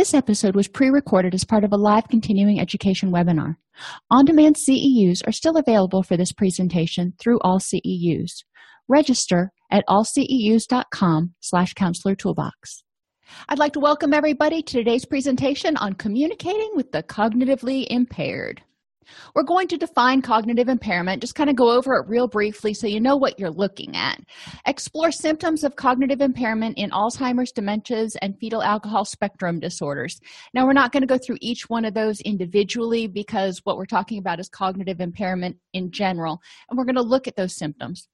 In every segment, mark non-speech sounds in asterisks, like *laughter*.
This episode was pre recorded as part of a live continuing education webinar. On demand CEUs are still available for this presentation through all CEUs. Register at allceus.com slash counselor toolbox. I'd like to welcome everybody to today's presentation on communicating with the cognitively impaired. We're going to define cognitive impairment, just kind of go over it real briefly so you know what you're looking at. Explore symptoms of cognitive impairment in Alzheimer's, dementias, and fetal alcohol spectrum disorders. Now, we're not going to go through each one of those individually because what we're talking about is cognitive impairment in general, and we're going to look at those symptoms.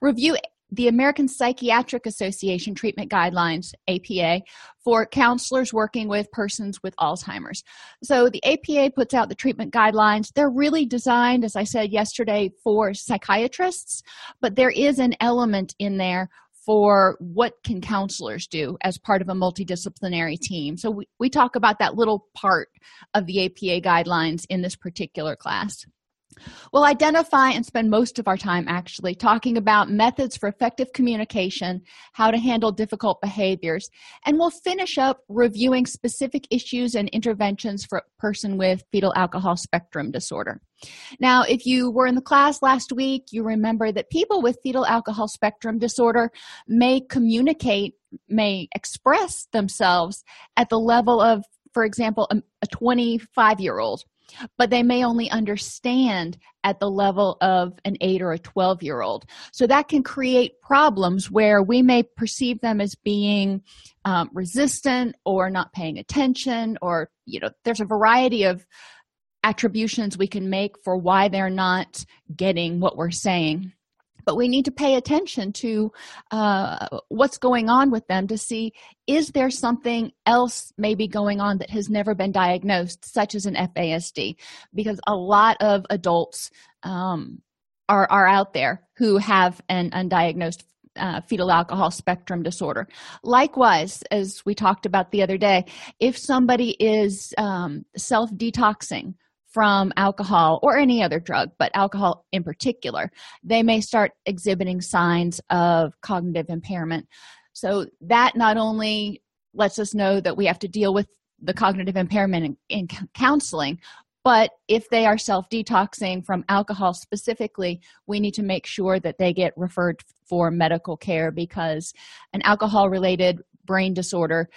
Review the American Psychiatric Association treatment guidelines, APA, for counselors working with persons with Alzheimer's. So the APA puts out the treatment guidelines. They're really designed, as I said yesterday, for psychiatrists, but there is an element in there for what can counselors do as part of a multidisciplinary team. So we, we talk about that little part of the APA guidelines in this particular class. We'll identify and spend most of our time actually talking about methods for effective communication, how to handle difficult behaviors, and we'll finish up reviewing specific issues and interventions for a person with fetal alcohol spectrum disorder. Now, if you were in the class last week, you remember that people with fetal alcohol spectrum disorder may communicate, may express themselves at the level of, for example, a 25 year old but they may only understand at the level of an 8 or a 12 year old. So that can create problems where we may perceive them as being um, resistant or not paying attention, or, you know, there's a variety of attributions we can make for why they're not getting what we're saying but we need to pay attention to uh, what's going on with them to see is there something else maybe going on that has never been diagnosed such as an fasd because a lot of adults um, are, are out there who have an undiagnosed uh, fetal alcohol spectrum disorder. Likewise, as we talked about the other day, if somebody is um, self detoxing from alcohol or any other drug, but alcohol in particular, they may start exhibiting signs of cognitive impairment. So, that not only lets us know that we have to deal with the cognitive impairment in, in counseling, but if they are self detoxing from alcohol specifically, we need to make sure that they get referred for medical care because an alcohol related brain disorder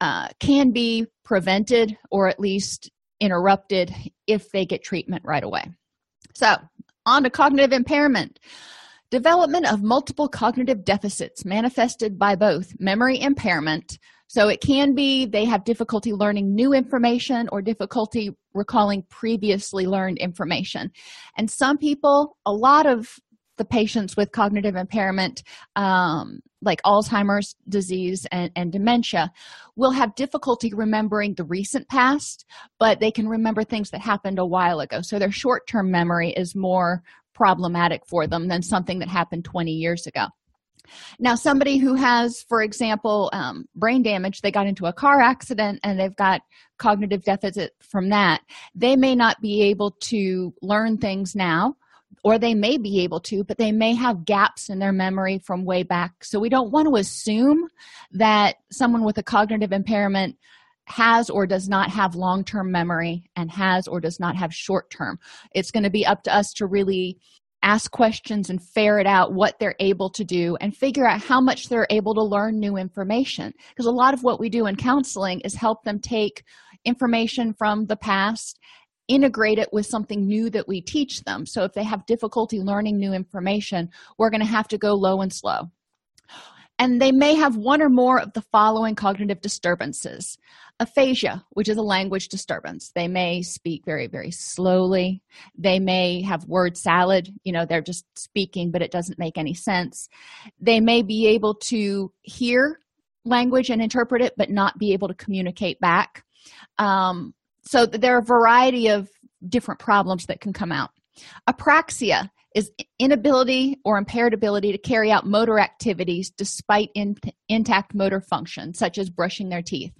uh, can be prevented or at least interrupted if they get treatment right away. So, on to cognitive impairment. Development of multiple cognitive deficits manifested by both memory impairment, so it can be they have difficulty learning new information or difficulty recalling previously learned information. And some people, a lot of the patients with cognitive impairment um, like alzheimer's disease and, and dementia will have difficulty remembering the recent past but they can remember things that happened a while ago. So their short-term memory is more problematic for them than something that happened 20 years ago. Now somebody who has for example um, brain damage they got into a car accident and they've got cognitive deficit from that they may not be able to learn things now or they may be able to, but they may have gaps in their memory from way back. So we don't want to assume that someone with a cognitive impairment has or does not have long term memory and has or does not have short term. It's going to be up to us to really ask questions and ferret out what they're able to do and figure out how much they're able to learn new information because a lot of what we do in counseling is help them take information from the past integrate it with something new that we teach them. So if they have difficulty learning new information we're going to have to go low and slow. And they may have one or more of the following cognitive disturbances. Aphasia which is a language disturbance. They may speak very very slowly. They may have word salad. You know they're just speaking but it doesn't make any sense. They may be able to hear language and interpret it but not be able to communicate back. Um, so there are a variety of different problems that can come out apraxia is inability or impaired ability to carry out motor activities despite in, intact motor function, such as brushing their teeth.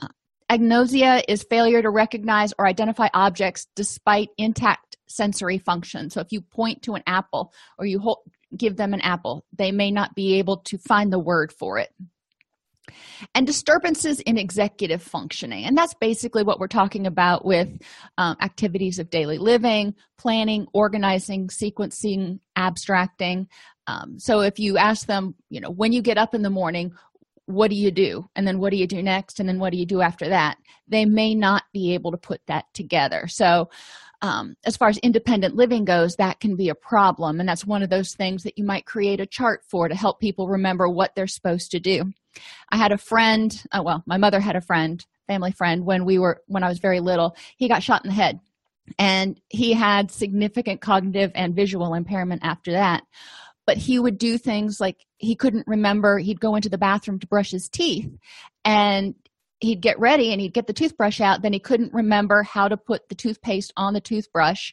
Uh, agnosia is failure to recognize or identify objects despite intact sensory function. So if you point to an apple or you hold, give them an apple, they may not be able to find the word for it and disturbances in executive functioning. And that's basically what we're talking about with um, activities of daily living planning organizing sequencing abstracting. Um, so if you ask them you know when you get up in the morning what do you do? And then what do you do next? And then what do you do after that? They may not be able to put that together. So um, as far as independent living goes that can be a problem. And that's one of those things that you might create a chart for to help people remember what they're supposed to do i had a friend oh, well my mother had a friend family friend when we were when i was very little he got shot in the head. And he had significant cognitive and visual impairment after that. But he would do things like he couldn't remember he'd go into the bathroom to brush his teeth and he'd get ready and he'd get the toothbrush out then he couldn't remember how to put the toothpaste on the toothbrush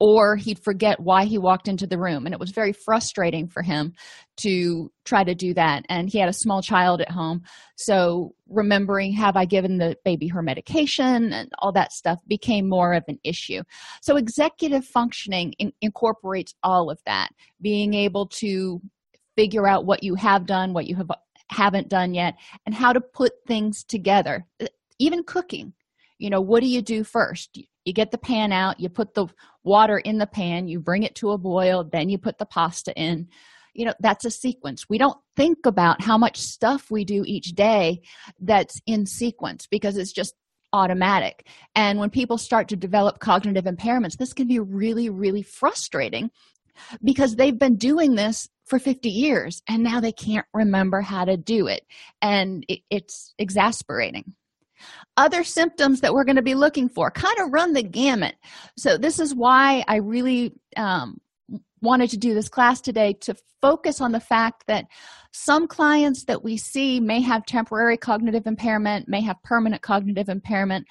or he'd forget why he walked into the room. And it was very frustrating for him to try to do that. And he had a small child at home. So remembering have i given the baby her medication and all that stuff became more of an issue. So executive functioning in- incorporates all of that. Being able to figure out what you have done what you have haven't done yet and how to put things together. Even cooking. You know what do you do first you get the pan out you put the water in the pan you bring it to a boil then you put the pasta in. You know that's a sequence. We don't think about how much stuff we do each day that's in sequence because it's just automatic. And when people start to develop cognitive impairments this can be really really frustrating because they've been doing this for 50 years and now they can't remember how to do it. And it, it's exasperating other symptoms that we're going to be looking for kind of run the gamut so this is why i really um, wanted to do this class today to focus on the fact that some clients that we see may have temporary cognitive impairment may have permanent cognitive impairment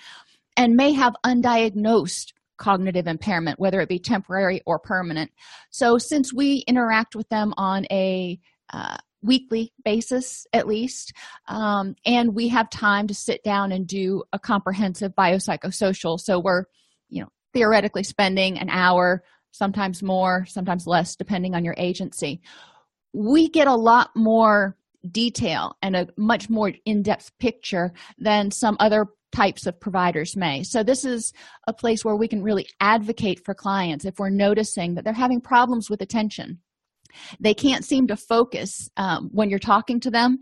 and may have undiagnosed cognitive impairment, whether it be temporary or permanent. So, since we interact with them on a uh, weekly basis at least, um, and we have time to sit down and do a comprehensive biopsychosocial, so we're, you know, theoretically spending an hour, sometimes more, sometimes less, depending on your agency. We get a lot more detail and a much more in-depth picture than some other types of providers may. So, this is a place where we can really advocate for clients if we're noticing that they're having problems with attention. They can't seem to focus um, when you're talking to them.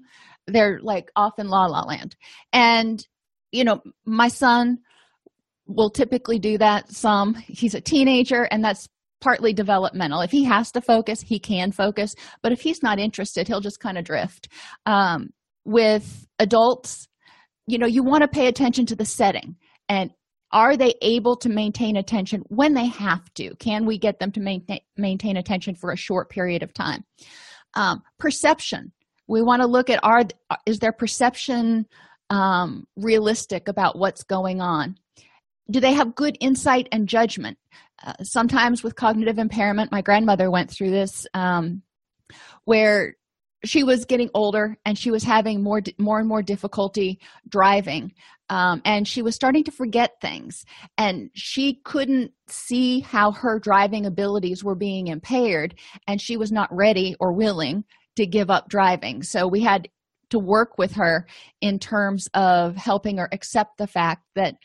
They're like off in la la land. And, you know, my son will typically do that some. He's a teenager, and that's partly developmental. If he has to focus, he can focus. But if he's not interested, he'll just kind of drift. Um, with adults, you know you want to pay attention to the setting and are they able to maintain attention when they have to? Can we get them to maintain, maintain attention for a short period of time? Um, perception. We want to look at are is their perception um, realistic about what's going on? Do they have good insight and judgment? Uh, sometimes with cognitive impairment my grandmother went through this um, where she was getting older and she was having more more and more difficulty driving um, and she was starting to forget things. And she couldn't see how her driving abilities were being impaired and she was not ready or willing to give up driving. So we had to work with her in terms of helping her accept the fact that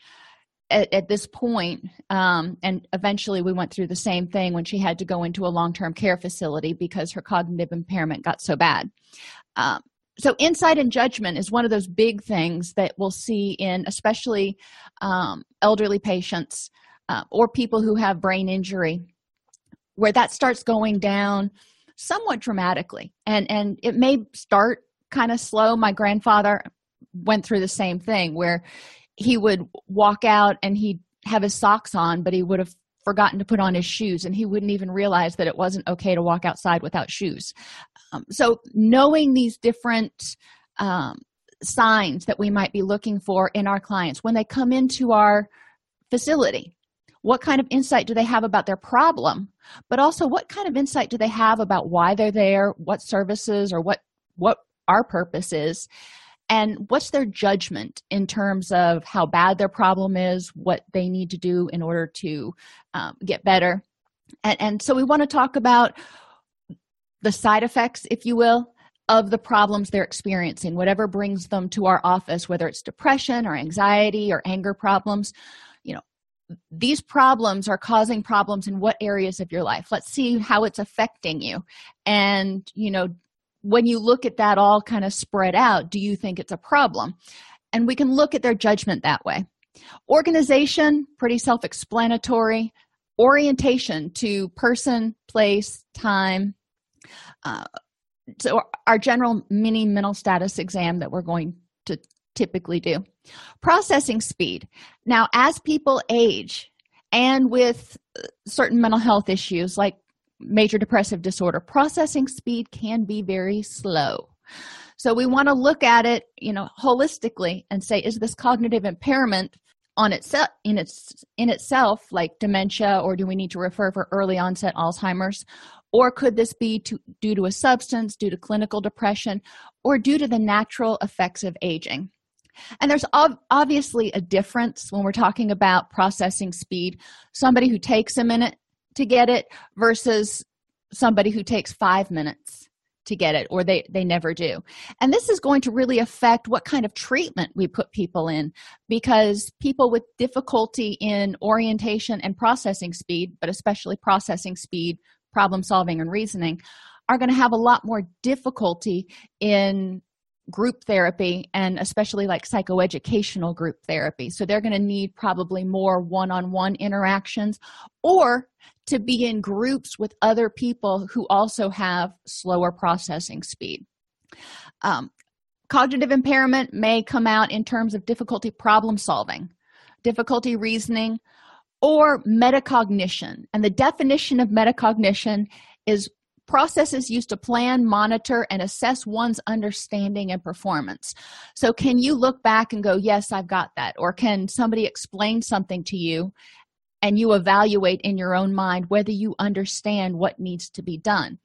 at, at this point, um, and eventually we went through the same thing when she had to go into a long-term care facility because her cognitive impairment got so bad. Um, so insight and judgment is one of those big things that we'll see in especially um, elderly patients uh, or people who have brain injury where that starts going down somewhat dramatically. And and it may start kind of slow. My grandfather went through the same thing where he would walk out and he'd have his socks on but he would have forgotten to put on his shoes and he wouldn't even realize that it wasn't okay to walk outside without shoes. Um, so knowing these different um, signs that we might be looking for in our clients when they come into our facility what kind of insight do they have about their problem but also what kind of insight do they have about why they're there what services or what what our purpose is and what's their judgment in terms of how bad their problem is what they need to do in order to um, get better? And, and so we want to talk about the side effects if you will of the problems they're experiencing whatever brings them to our office whether it's depression or anxiety or anger problems. You know these problems are causing problems in what areas of your life? Let's see how it's affecting you. And you know when you look at that all kind of spread out do you think it's a problem? And we can look at their judgment that way. Organization pretty self-explanatory. Orientation to person place time. Uh, so our general mini mental status exam that we're going to typically do. Processing speed. Now as people age and with certain mental health issues like major depressive disorder processing speed can be very slow. So we want to look at it you know holistically and say is this cognitive impairment on itself in its in itself like dementia or do we need to refer for early onset alzheimer's? Or could this be to, due to a substance due to clinical depression or due to the natural effects of aging? And there's ov- obviously a difference when we're talking about processing speed. Somebody who takes a minute to get it versus somebody who takes five minutes to get it or they they never do. And this is going to really affect what kind of treatment we put people in because people with difficulty in orientation and processing speed but especially processing speed problem solving and reasoning are going to have a lot more difficulty in group therapy and especially like psychoeducational group therapy. So they're going to need probably more one-on-one interactions or to be in groups with other people who also have slower processing speed. Um, cognitive impairment may come out in terms of difficulty problem solving difficulty reasoning or metacognition. And the definition of metacognition is processes used to plan monitor and assess one's understanding and performance. So can you look back and go yes i've got that or can somebody explain something to you and you evaluate in your own mind whether you understand what needs to be done.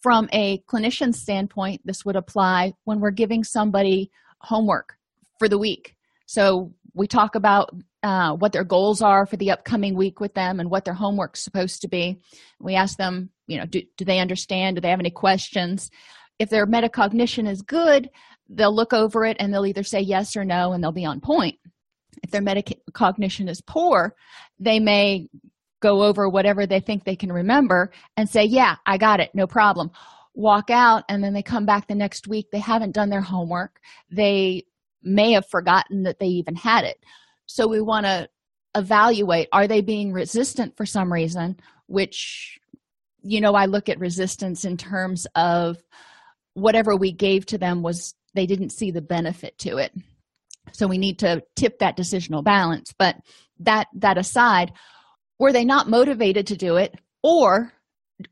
From a clinician standpoint this would apply when we're giving somebody homework for the week. So we talk about uh, what their goals are for the upcoming week with them and what their homework's supposed to be. We ask them you know do, do they understand? Do they have any questions? If their metacognition is good they'll look over it and they'll either say yes or no and they'll be on point if their metacognition is poor they may go over whatever they think they can remember and say yeah i got it no problem. Walk out and then they come back the next week they haven't done their homework they may have forgotten that they even had it. So we want to evaluate are they being resistant for some reason which you know i look at resistance in terms of whatever we gave to them was they didn't see the benefit to it so we need to tip that decisional balance. But that that aside were they not motivated to do it or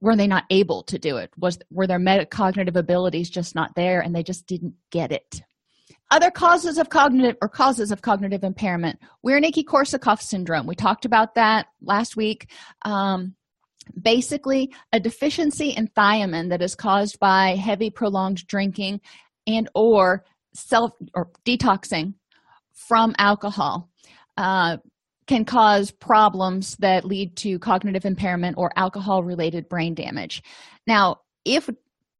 were they not able to do it? Was were their metacognitive abilities just not there and they just didn't get it? Other causes of cognitive or causes of cognitive impairment. Wernicke-korsakoff syndrome. We talked about that last week. Um, basically a deficiency in thiamine that is caused by heavy prolonged drinking and or self or detoxing from alcohol uh, can cause problems that lead to cognitive impairment or alcohol related brain damage. Now if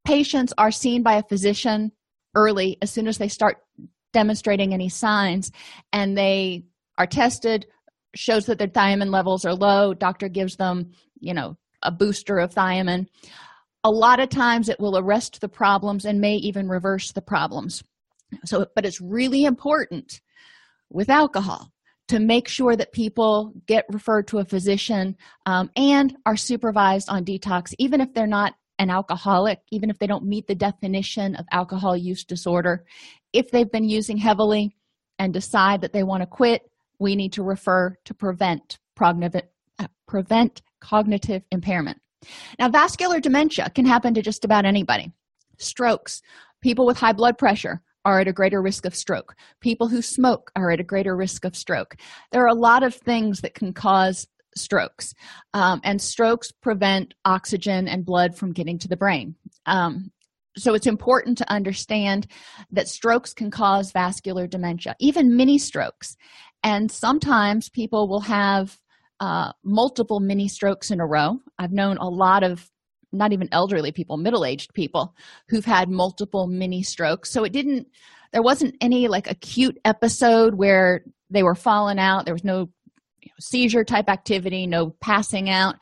patients are seen by a physician early as soon as they start demonstrating any signs and they are tested shows that their thiamine levels are low doctor gives them you know a booster of thiamine a lot of times it will arrest the problems and may even reverse the problems. So but it's really important with alcohol to make sure that people get referred to a physician um, and are supervised on detox even if they're not an alcoholic even if they don't meet the definition of alcohol use disorder. If they've been using heavily and decide that they want to quit we need to refer to prevent uh, prevent cognitive impairment. Now vascular dementia can happen to just about anybody. Strokes people with high blood pressure are at a greater risk of stroke. People who smoke are at a greater risk of stroke. There are a lot of things that can cause strokes um, and strokes prevent oxygen and blood from getting to the brain. Um, so it's important to understand that strokes can cause vascular dementia even mini strokes. And sometimes people will have uh, multiple mini strokes in a row. I've known a lot of not even elderly people middle-aged people who've had multiple mini strokes. So it didn't there wasn't any like acute episode where they were falling out. There was no you know, seizure type activity no passing out.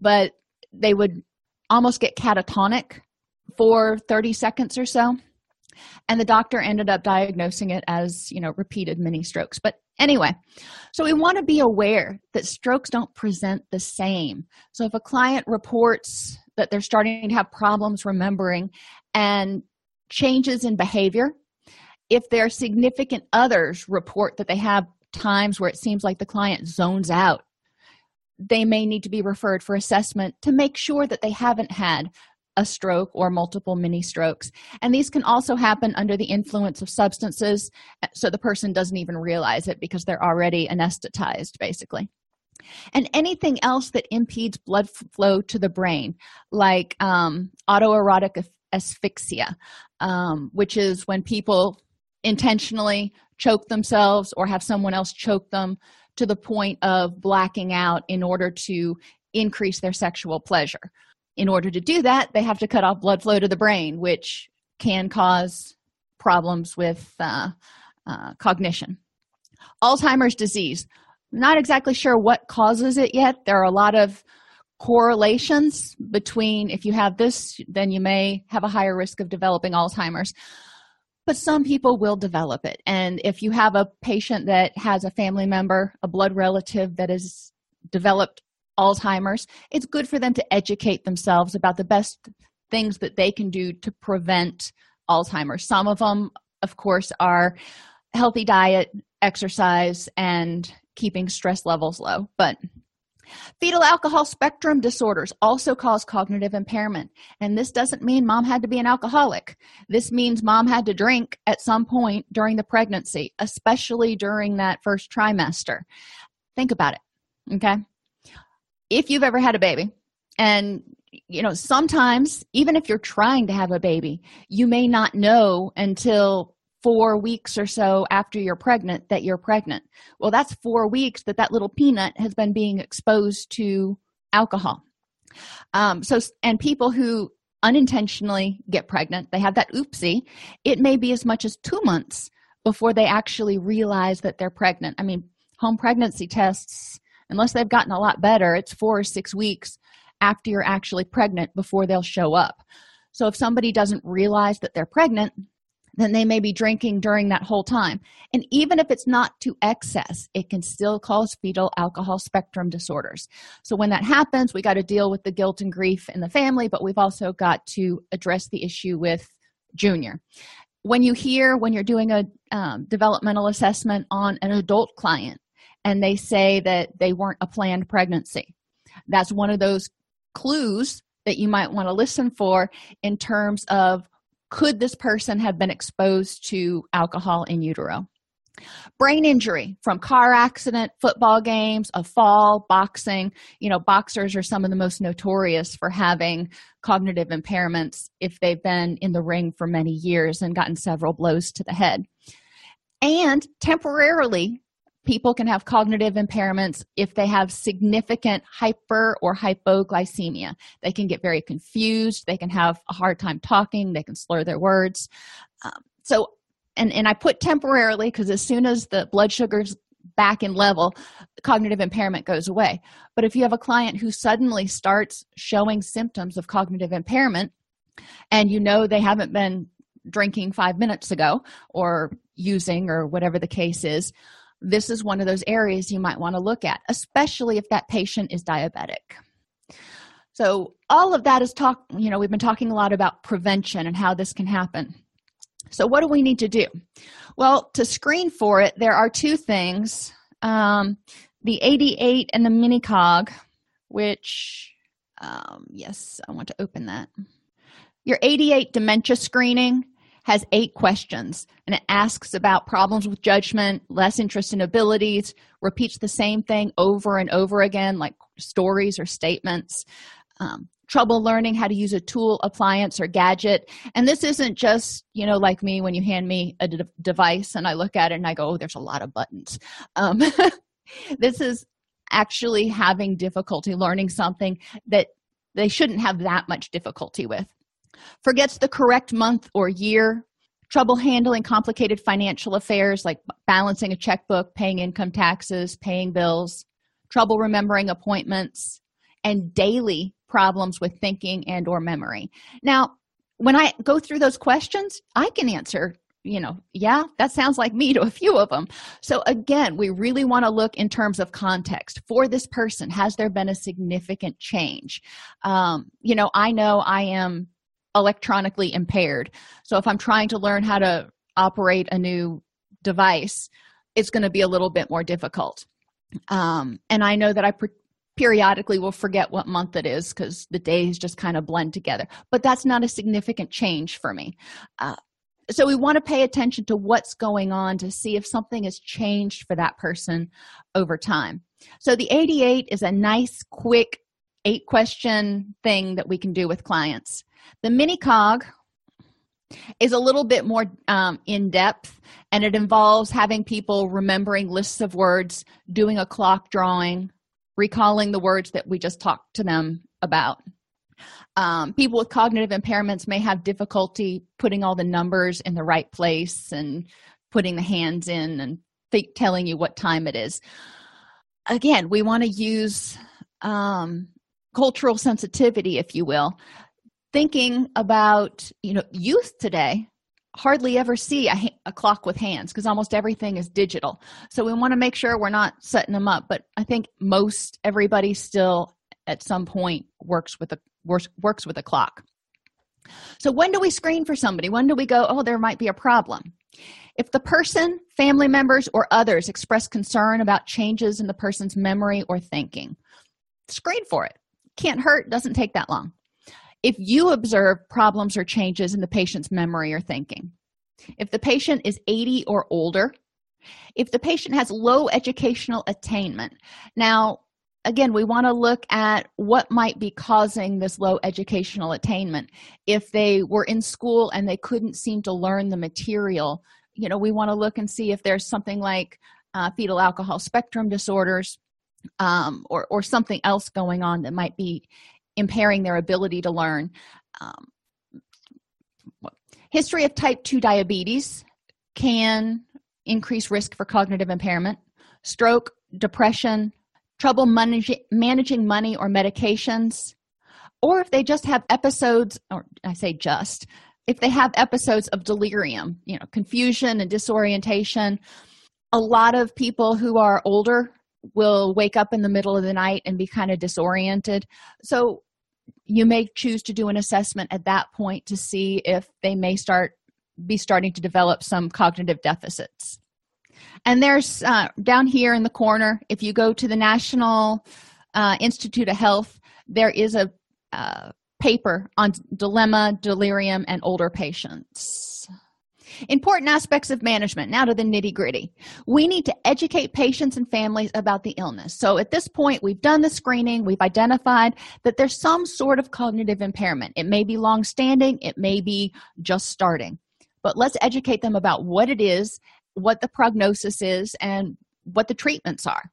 But they would almost get catatonic for 30 seconds or so. And the doctor ended up diagnosing it as you know repeated mini strokes. But anyway so we want to be aware that strokes don't present the same. So if a client reports that they're starting to have problems remembering and changes in behavior if their significant others report that they have times where it seems like the client zones out they may need to be referred for assessment to make sure that they haven't had a stroke or multiple mini strokes. And these can also happen under the influence of substances, so the person doesn't even realize it because they're already anesthetized, basically. And anything else that impedes blood flow to the brain, like um, autoerotic asphyxia, um, which is when people intentionally choke themselves or have someone else choke them to the point of blacking out in order to increase their sexual pleasure. In order to do that they have to cut off blood flow to the brain which can cause problems with uh, uh, cognition. Alzheimer's disease not exactly sure what causes it yet. There are a lot of correlations between if you have this then you may have a higher risk of developing alzheimer's. But some people will develop it. And if you have a patient that has a family member a blood relative that has developed Alzheimer's, it's good for them to educate themselves about the best things that they can do to prevent Alzheimer's. Some of them, of course, are healthy diet, exercise, and keeping stress levels low. But fetal alcohol spectrum disorders also cause cognitive impairment. And this doesn't mean mom had to be an alcoholic. This means mom had to drink at some point during the pregnancy, especially during that first trimester. Think about it. Okay if you've ever had a baby and you know sometimes even if you're trying to have a baby you may not know until four weeks or so after you're pregnant that you're pregnant. Well that's four weeks that that little peanut has been being exposed to alcohol. Um, so and people who unintentionally get pregnant they have that oopsie it may be as much as two months before they actually realize that they're pregnant. I mean home pregnancy tests unless they've gotten a lot better it's four or six weeks after you're actually pregnant before they'll show up. So if somebody doesn't realize that they're pregnant then they may be drinking during that whole time and even if it's not to excess it can still cause fetal alcohol spectrum disorders so when that happens we got to deal with the guilt and grief in the family but we've also got to address the issue with junior when you hear when you're doing a um, developmental assessment on an adult client and they say that they weren't a planned pregnancy. That's one of those clues that you might want to listen for in terms of could this person have been exposed to alcohol in utero? Brain injury from car accident, football games, a fall, boxing. You know, boxers are some of the most notorious for having cognitive impairments if they've been in the ring for many years and gotten several blows to the head. And temporarily people can have cognitive impairments if they have significant hyper or hypoglycemia. They can get very confused, they can have a hard time talking, they can slur their words. Um, so, and, and I put temporarily because as soon as the blood sugars back in level cognitive impairment goes away but if you have a client who suddenly starts showing symptoms of cognitive impairment and you know they haven't been drinking five minutes ago or using or whatever the case is this is one of those areas you might want to look at especially if that patient is diabetic. So all of that is talk you know we've been talking a lot about prevention and how this can happen. So what do we need to do? Well to screen for it there are two things um, the AD8 and the mini cog which um, yes i want to open that. Your AD8 dementia screening has eight questions and it asks about problems with judgment, less interest in abilities, repeats the same thing over and over again, like stories or statements. Um, trouble learning how to use a tool appliance or gadget. And this isn't just you know like me when you hand me a de- device and i look at it and i go oh there's a lot of buttons. Um, *laughs* this is actually having difficulty learning something that they shouldn't have that much difficulty with forgets the correct month or year trouble handling complicated financial affairs like balancing a checkbook paying income taxes paying bills trouble remembering appointments and daily problems with thinking and or memory. Now when i go through those questions i can answer you know yeah that sounds like me to a few of them so again we really want to look in terms of context for this person. Has there been a significant change? Um, you know i know i am electronically impaired. So if i'm trying to learn how to operate a new device it's going to be a little bit more difficult. Um, and i know that i periodically will forget what month it is because the days just kind of blend together but that's not a significant change for me. Uh, so we want to pay attention to what's going on to see if something has changed for that person over time. So the AD8 is a nice quick eight question thing that we can do with clients the mini cog is a little bit more um, in depth and it involves having people remembering lists of words doing a clock drawing recalling the words that we just talked to them about. Um, people with cognitive impairments may have difficulty putting all the numbers in the right place and putting the hands in and th- telling you what time it is. Again we want to use um, cultural sensitivity if you will thinking about you know youth today hardly ever see a, a clock with hands because almost everything is digital. So we want to make sure we're not setting them up but i think most everybody still at some point works with a works, works with a clock. So when do we screen for somebody? When do we go oh there might be a problem? If the person family members or others express concern about changes in the person's memory or thinking screen for it. Can't hurt doesn't take that long if you observe problems or changes in the patient's memory or thinking if the patient is 80 or older if the patient has low educational attainment now again we want to look at what might be causing this low educational attainment. If they were in school and they couldn't seem to learn the material you know we want to look and see if there's something like uh, fetal alcohol spectrum disorders um, or, or something else going on that might be impairing their ability to learn um, history of type 2 diabetes can increase risk for cognitive impairment stroke depression trouble manage- managing money or medications or if they just have episodes or i say just if they have episodes of delirium you know confusion and disorientation a lot of people who are older will wake up in the middle of the night and be kind of disoriented. So you may choose to do an assessment at that point to see if they may start be starting to develop some cognitive deficits. And there's uh, down here in the corner if you go to the national uh, institute of health there is a uh, paper on dilemma delirium and older patients Important aspects of management. Now to the nitty gritty. We need to educate patients and families about the illness. So at this point, we've done the screening, we've identified that there's some sort of cognitive impairment. It may be long standing, it may be just starting. But let's educate them about what it is, what the prognosis is, and what the treatments are.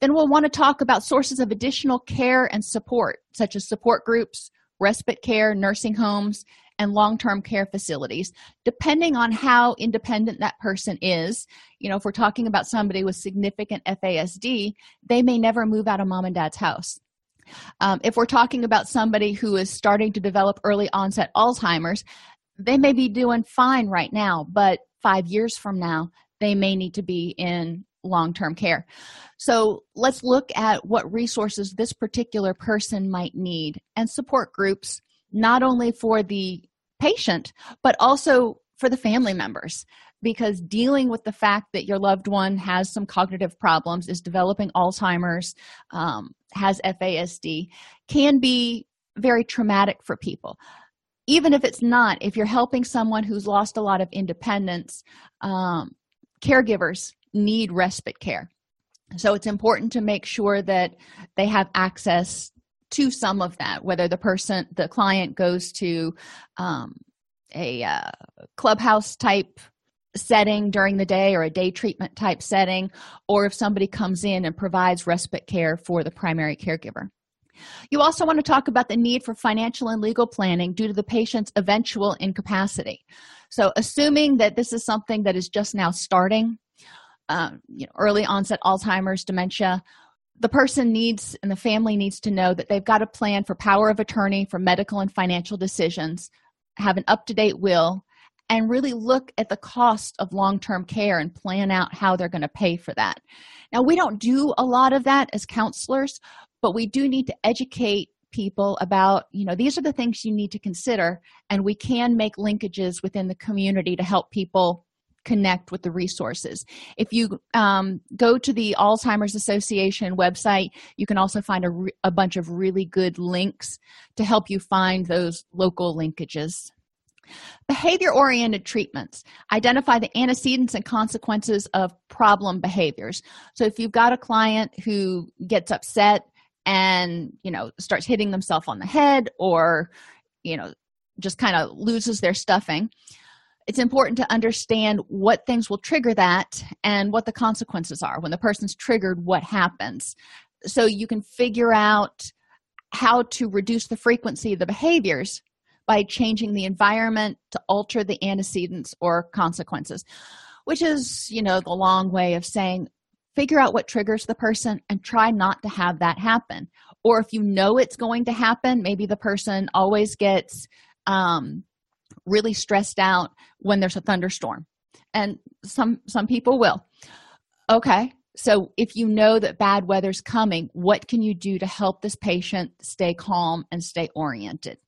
Then we'll want to talk about sources of additional care and support, such as support groups, respite care, nursing homes, and long-term care facilities depending on how independent that person is. You know if we're talking about somebody with significant fasd they may never move out of mom and dad's house. Um, if we're talking about somebody who is starting to develop early onset alzheimer's they may be doing fine right now but five years from now they may need to be in long-term care. So let's look at what resources this particular person might need and support groups not only for the patient but also for the family members because dealing with the fact that your loved one has some cognitive problems is developing alzheimer's um, has fasd can be very traumatic for people. Even if it's not if you're helping someone who's lost a lot of independence um, caregivers need respite care. So it's important to make sure that they have access to some of that whether the person the client goes to um, a uh, clubhouse type setting during the day or a day treatment type setting or if somebody comes in and provides respite care for the primary caregiver. You also want to talk about the need for financial and legal planning due to the patient's eventual incapacity. So assuming that this is something that is just now starting um, you know, early onset alzheimer's dementia the person needs and the family needs to know that they've got a plan for power of attorney for medical and financial decisions have an up-to-date will and really look at the cost of long-term care and plan out how they're going to pay for that. Now we don't do a lot of that as counselors but we do need to educate people about you know these are the things you need to consider and we can make linkages within the community to help people connect with the resources. If you um, go to the alzheimer's association website you can also find a, re- a bunch of really good links to help you find those local linkages. Behavior oriented treatments. Identify the antecedents and consequences of problem behaviors. So if you've got a client who gets upset and you know starts hitting themselves on the head or you know just kind of loses their stuffing it's important to understand what things will trigger that and what the consequences are. When the person's triggered what happens. So you can figure out how to reduce the frequency of the behaviors by changing the environment to alter the antecedents or consequences which is you know the long way of saying figure out what triggers the person and try not to have that happen. Or if you know it's going to happen maybe the person always gets um, really stressed out when there's a thunderstorm. And some some people will. Okay so if you know that bad weather's coming what can you do to help this patient stay calm and stay oriented?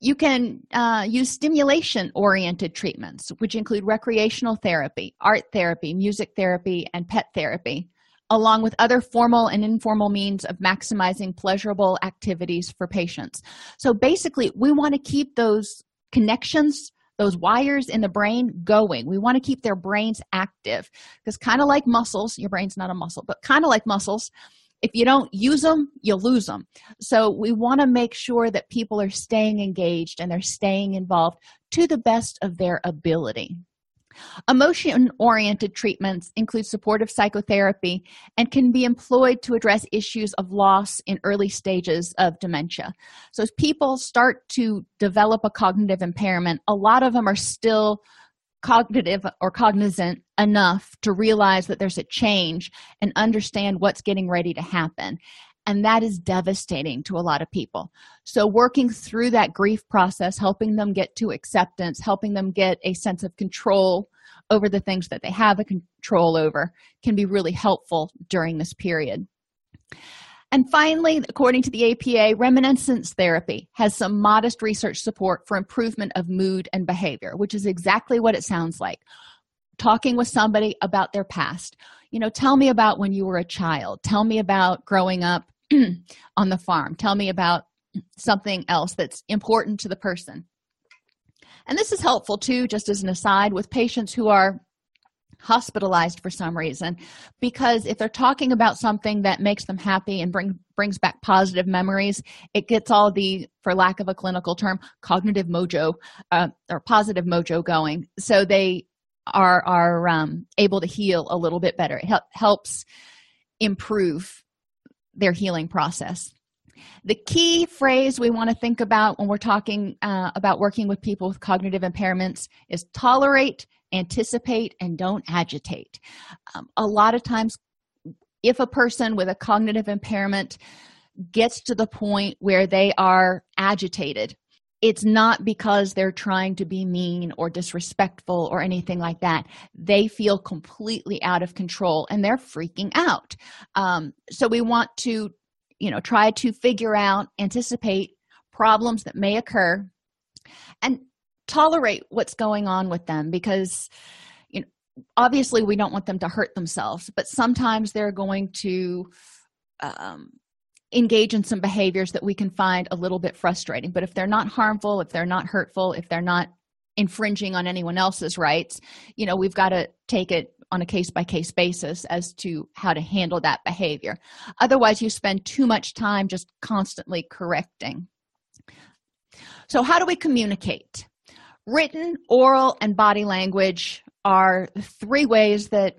You can uh, use stimulation oriented treatments, which include recreational therapy, art therapy, music therapy, and pet therapy, along with other formal and informal means of maximizing pleasurable activities for patients. So basically, we want to keep those connections, those wires in the brain going. We want to keep their brains active. Because, kind of like muscles, your brain's not a muscle, but kind of like muscles, if you don't use them you lose them so we want to make sure that people are staying engaged and they're staying involved to the best of their ability emotion oriented treatments include supportive psychotherapy and can be employed to address issues of loss in early stages of dementia. So as people start to develop a cognitive impairment a lot of them are still cognitive or cognizant enough to realize that there's a change and understand what's getting ready to happen and that is devastating to a lot of people so working through that grief process helping them get to acceptance helping them get a sense of control over the things that they have a control over can be really helpful during this period and finally, according to the APA, reminiscence therapy has some modest research support for improvement of mood and behavior, which is exactly what it sounds like. Talking with somebody about their past. You know, tell me about when you were a child. Tell me about growing up *clears throat* on the farm. Tell me about something else that's important to the person. And this is helpful too, just as an aside, with patients who are hospitalized for some reason because if they're talking about something that makes them happy and bring brings back positive memories it gets all the for lack of a clinical term cognitive mojo uh, or positive mojo going so they are are um, able to heal a little bit better it helps improve their healing process The key phrase we want to think about when we're talking uh, about working with people with cognitive impairments is tolerate, anticipate, and don't agitate. Um, a lot of times, if a person with a cognitive impairment gets to the point where they are agitated, it's not because they're trying to be mean or disrespectful or anything like that. They feel completely out of control and they're freaking out. Um, so we want to, you know, try to figure out, anticipate problems that may occur and tolerate what's going on with them because, you know, obviously we don't want them to hurt themselves, but sometimes they're going to um, engage in some behaviors that we can find a little bit frustrating. But if they're not harmful, if they're not hurtful, if they're not infringing on anyone else's rights, you know, we've got to take it on a case by case basis as to how to handle that behavior. Otherwise, you spend too much time just constantly correcting. So, how do we communicate? Written, oral, and body language are three ways that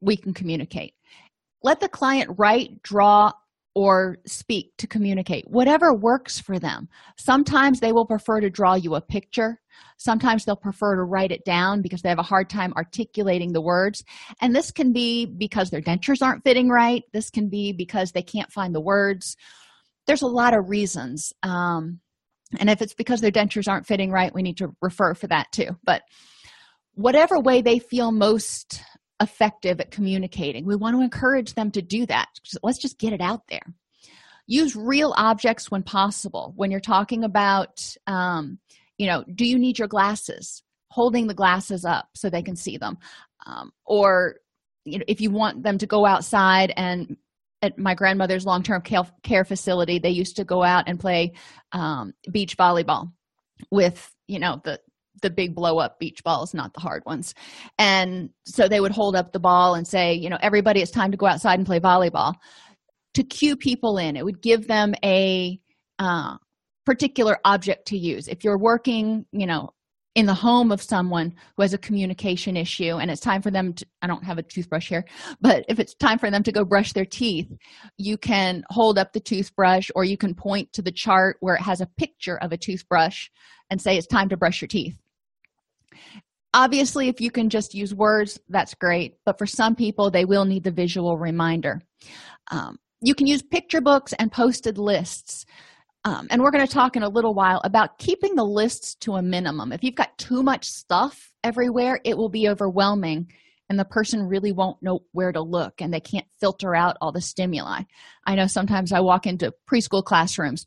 we can communicate. Let the client write, draw, or speak to communicate, whatever works for them. Sometimes they will prefer to draw you a picture. Sometimes they'll prefer to write it down because they have a hard time articulating the words. And this can be because their dentures aren't fitting right. This can be because they can't find the words. There's a lot of reasons. Um, and if it's because their dentures aren't fitting right, we need to refer for that too. But whatever way they feel most effective at communicating. We want to encourage them to do that. Let's just get it out there. Use real objects when possible. When you're talking about, um, you know, do you need your glasses? Holding the glasses up so they can see them. Um, or, you know, if you want them to go outside and at my grandmother's long-term care facility, they used to go out and play um, beach volleyball with, you know, the the big blow up beach balls, not the hard ones. And so they would hold up the ball and say, you know, everybody, it's time to go outside and play volleyball to cue people in. It would give them a uh, particular object to use. If you're working, you know, in the home of someone who has a communication issue and it's time for them to i don't have a toothbrush here but if it's time for them to go brush their teeth you can hold up the toothbrush or you can point to the chart where it has a picture of a toothbrush and say it's time to brush your teeth obviously if you can just use words that's great but for some people they will need the visual reminder. Um, you can use picture books and posted lists. Um, and we're going to talk in a little while about keeping the lists to a minimum. If you've got too much stuff everywhere it will be overwhelming and the person really won't know where to look and they can't filter out all the stimuli. I know sometimes i walk into preschool classrooms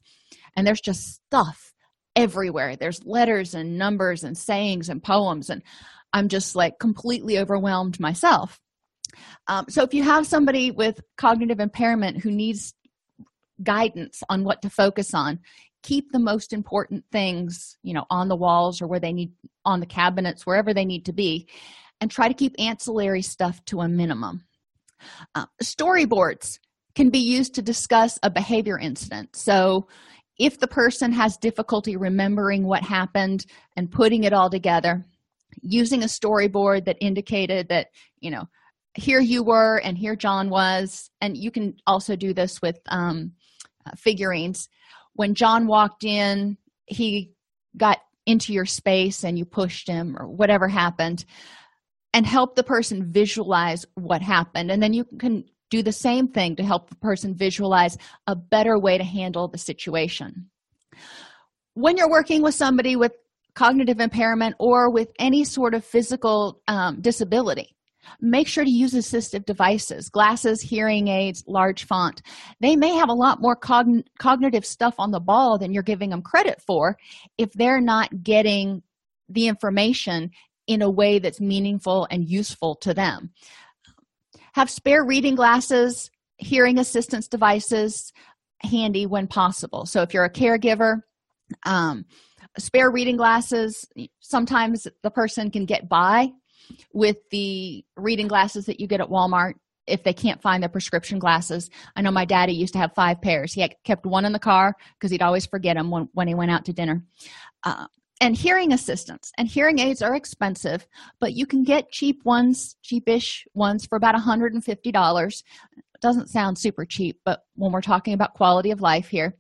and there's just stuff everywhere. There's letters and numbers and sayings and poems and i'm just like completely overwhelmed myself. Um, so if you have somebody with cognitive impairment who needs guidance on what to focus on keep the most important things you know on the walls or where they need on the cabinets wherever they need to be and try to keep ancillary stuff to a minimum. Uh, storyboards can be used to discuss a behavior incident. So if the person has difficulty remembering what happened and putting it all together using a storyboard that indicated that you know here you were and here john was. And you can also do this with um, uh, figurines. When john walked in he got into your space and you pushed him or whatever happened and help the person visualize what happened. And then you can do the same thing to help the person visualize a better way to handle the situation. When you're working with somebody with cognitive impairment or with any sort of physical um, disability, make sure to use assistive devices glasses hearing aids large font they may have a lot more cogn- cognitive stuff on the ball than you're giving them credit for if they're not getting the information in a way that's meaningful and useful to them have spare reading glasses, hearing assistance devices handy when possible. So if you're a caregiver, um, spare reading glasses, sometimes the person can get by with the reading glasses that you get at Walmart if they can't find their prescription glasses. I know my daddy used to have five pairs. He kept one in the car because he'd always forget them when, when he went out to dinner. Uh, and hearing assistance and hearing aids are expensive but you can get cheap ones cheapish ones for about $150 doesn't sound super cheap but when we're talking about quality of life here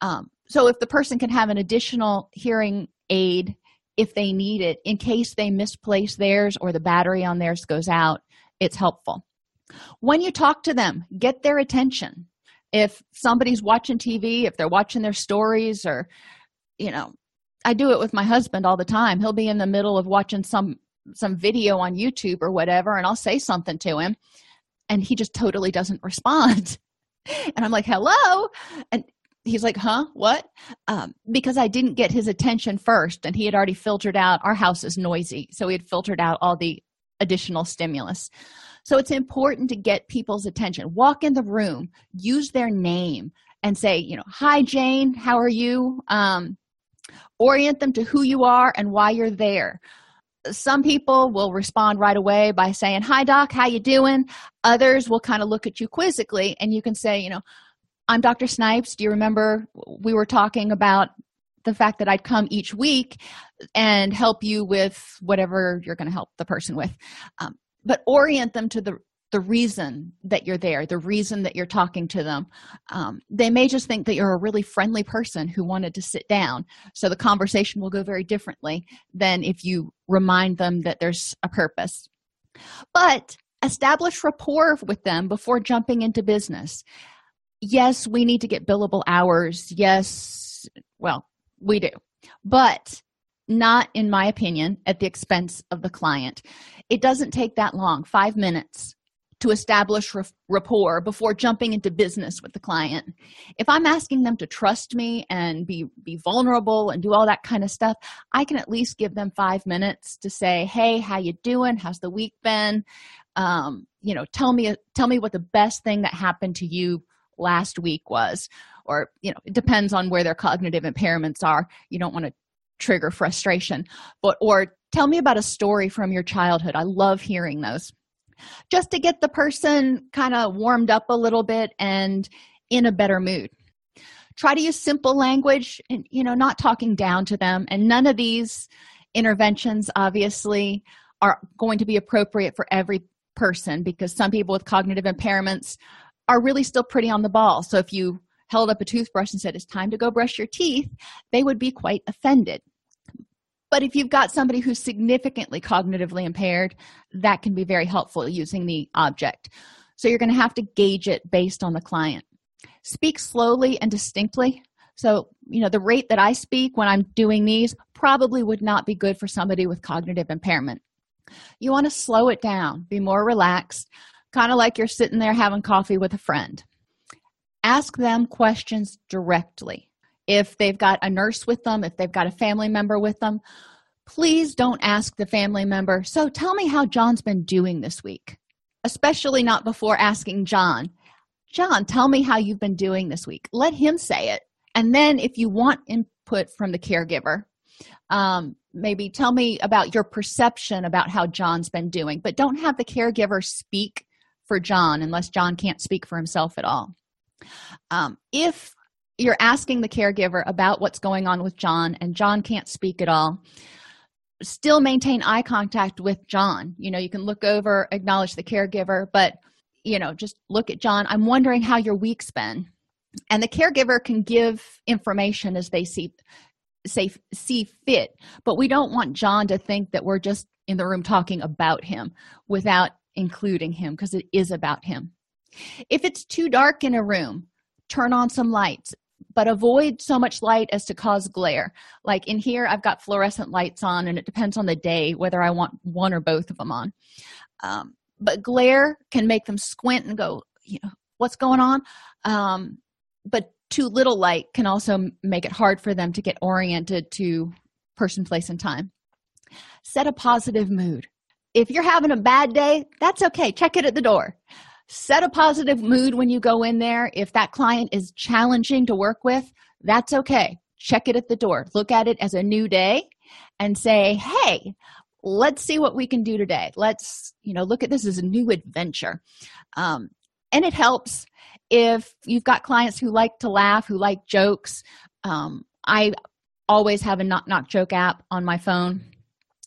um, so if the person can have an additional hearing aid if they need it in case they misplace theirs or the battery on theirs goes out it's helpful. When you talk to them get their attention. If somebody's watching tv if they're watching their stories or you know i do it with my husband all the time. He'll be in the middle of watching some some video on youtube or whatever and i'll say something to him and he just totally doesn't *laughs* respond. And i'm like hello? And he's like huh? What? Um, because i didn't get his attention first and he had already filtered out our house is noisy so he had filtered out all the additional stimulus. So it's important to get people's attention. Walk in the room use their name and say you know hi jane how are you? Um, orient them to who you are and why you're there. Some people will respond right away by saying hi doc how you doing? Others will kind of look at you quizzically and you can say you know i'm dr snipes. Do you remember we were talking about the fact that i'd come each week and help you with whatever you're going to help the person with? Um, but orient them to the the reason that you're there the reason that you're talking to them um, they may just think that you're a really friendly person who wanted to sit down. So the conversation will go very differently than if you remind them that there's a purpose. But establish rapport with them before jumping into business. Yes we need to get billable hours. Yes well we do. But not in my opinion at the expense of the client. It doesn't take that long five minutes to establish rapport before jumping into business with the client. If i'm asking them to trust me and be be vulnerable and do all that kind of stuff i can at least give them five minutes to say hey how you doing? How's the week been? Um, you know tell me tell me what the best thing that happened to you last week was. Or you know it depends on where their cognitive impairments are. You don't want to trigger frustration. But or tell me about a story from your childhood. I love hearing those just to get the person kind of warmed up a little bit and in a better mood. Try to use simple language and you know not talking down to them. And none of these interventions obviously are going to be appropriate for every person because some people with cognitive impairments are really still pretty on the ball. So if you held up a toothbrush and said it's time to go brush your teeth they would be quite offended but if you've got somebody who's significantly cognitively impaired that can be very helpful using the object. So you're going to have to gauge it based on the client. Speak slowly and distinctly. So you know the rate that i speak when i'm doing these probably would not be good for somebody with cognitive impairment. You want to slow it down be more relaxed kind of like you're sitting there having coffee with a friend. Ask them questions directly if they've got a nurse with them if they've got a family member with them please don't ask the family member so tell me how john's been doing this week. Especially not before asking john john tell me how you've been doing this week. Let him say it. And then if you want input from the caregiver um, maybe tell me about your perception about how john's been doing but don't have the caregiver speak for john unless john can't speak for himself at all. Um, if you're asking the caregiver about what's going on with John, and John can't speak at all. Still maintain eye contact with John. You know, you can look over, acknowledge the caregiver, but you know, just look at John. I'm wondering how your week's been. And the caregiver can give information as they see say see fit, but we don't want John to think that we're just in the room talking about him without including him because it is about him. If it's too dark in a room, turn on some lights but avoid so much light as to cause glare. Like in here i've got fluorescent lights on and it depends on the day whether i want one or both of them on. Um, but glare can make them squint and go you know what's going on? Um, but too little light can also make it hard for them to get oriented to person place and time. Set a positive mood. If you're having a bad day that's okay. Check it at the door set a positive mood when you go in there. If that client is challenging to work with that's okay. Check it at the door. Look at it as a new day and say hey let's see what we can do today. Let's you know look at this as a new adventure. Um, and it helps if you've got clients who like to laugh who like jokes. Um, i always have a knock knock joke app on my phone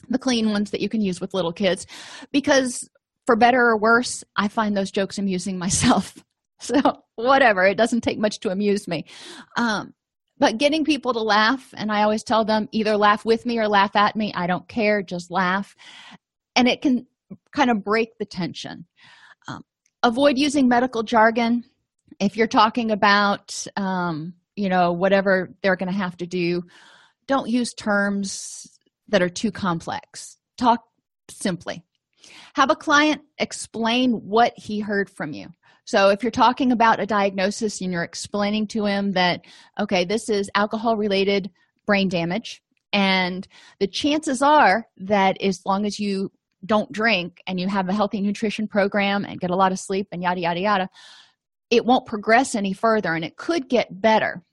the clean ones that you can use with little kids because for better or worse i find those jokes amusing myself. *laughs* So whatever it doesn't take much to amuse me. Um, but getting people to laugh and i always tell them either laugh with me or laugh at me i don't care just laugh. And it can kind of break the tension. Um, avoid using medical jargon. If you're talking about um, you know whatever they're going to have to do don't use terms that are too complex. Talk simply have a client explain what he heard from you. So if you're talking about a diagnosis and you're explaining to him that okay this is alcohol related brain damage and the chances are that as long as you don't drink and you have a healthy nutrition program and get a lot of sleep and yada yada yada it won't progress any further and it could get better.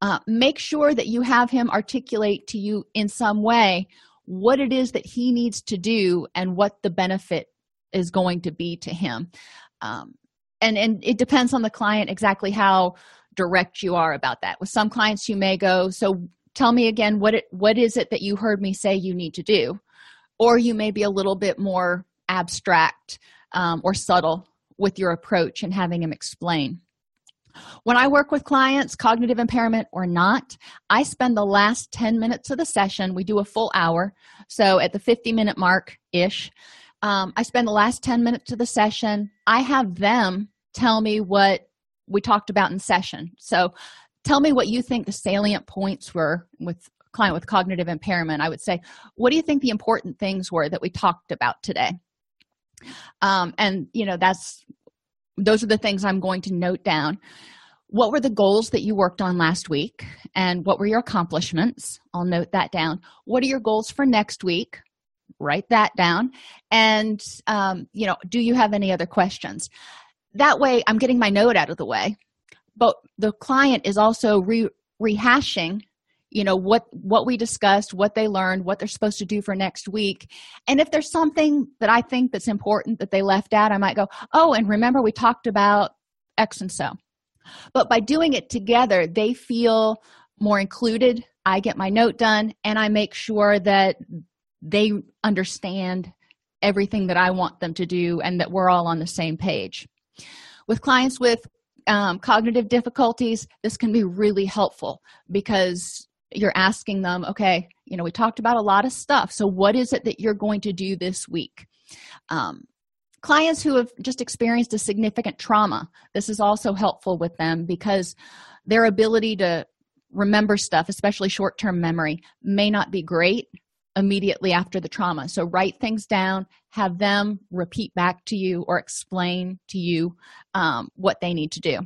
Uh, make sure that you have him articulate to you in some way what it is that he needs to do and what the benefit is going to be to him. Um, and and it depends on the client exactly how direct you are about that. With some clients you may go so tell me again what it what is it that you heard me say you need to do? Or you may be a little bit more abstract um, or subtle with your approach and having him explain when I work with clients, cognitive impairment or not, I spend the last 10 minutes of the session. We do a full hour. So at the 50 minute mark ish, um, I spend the last 10 minutes of the session. I have them tell me what we talked about in session. So tell me what you think the salient points were with client with cognitive impairment. I would say, what do you think the important things were that we talked about today? Um, and you know, that's those are the things I'm going to note down. What were the goals that you worked on last week? And what were your accomplishments? I'll note that down. What are your goals for next week? Write that down. And, um, you know, do you have any other questions? That way, I'm getting my note out of the way, but the client is also re- rehashing you know what what we discussed what they learned what they're supposed to do for next week. And if there's something that i think that's important that they left out i might go oh and remember we talked about x and so. But by doing it together they feel more included. I get my note done and i make sure that they understand everything that i want them to do and that we're all on the same page. With clients with um, cognitive difficulties this can be really helpful because you're asking them okay you know we talked about a lot of stuff. So what is it that you're going to do this week? Um, clients who have just experienced a significant trauma this is also helpful with them because their ability to remember stuff especially short-term memory may not be great immediately after the trauma. So write things down have them repeat back to you or explain to you um, what they need to do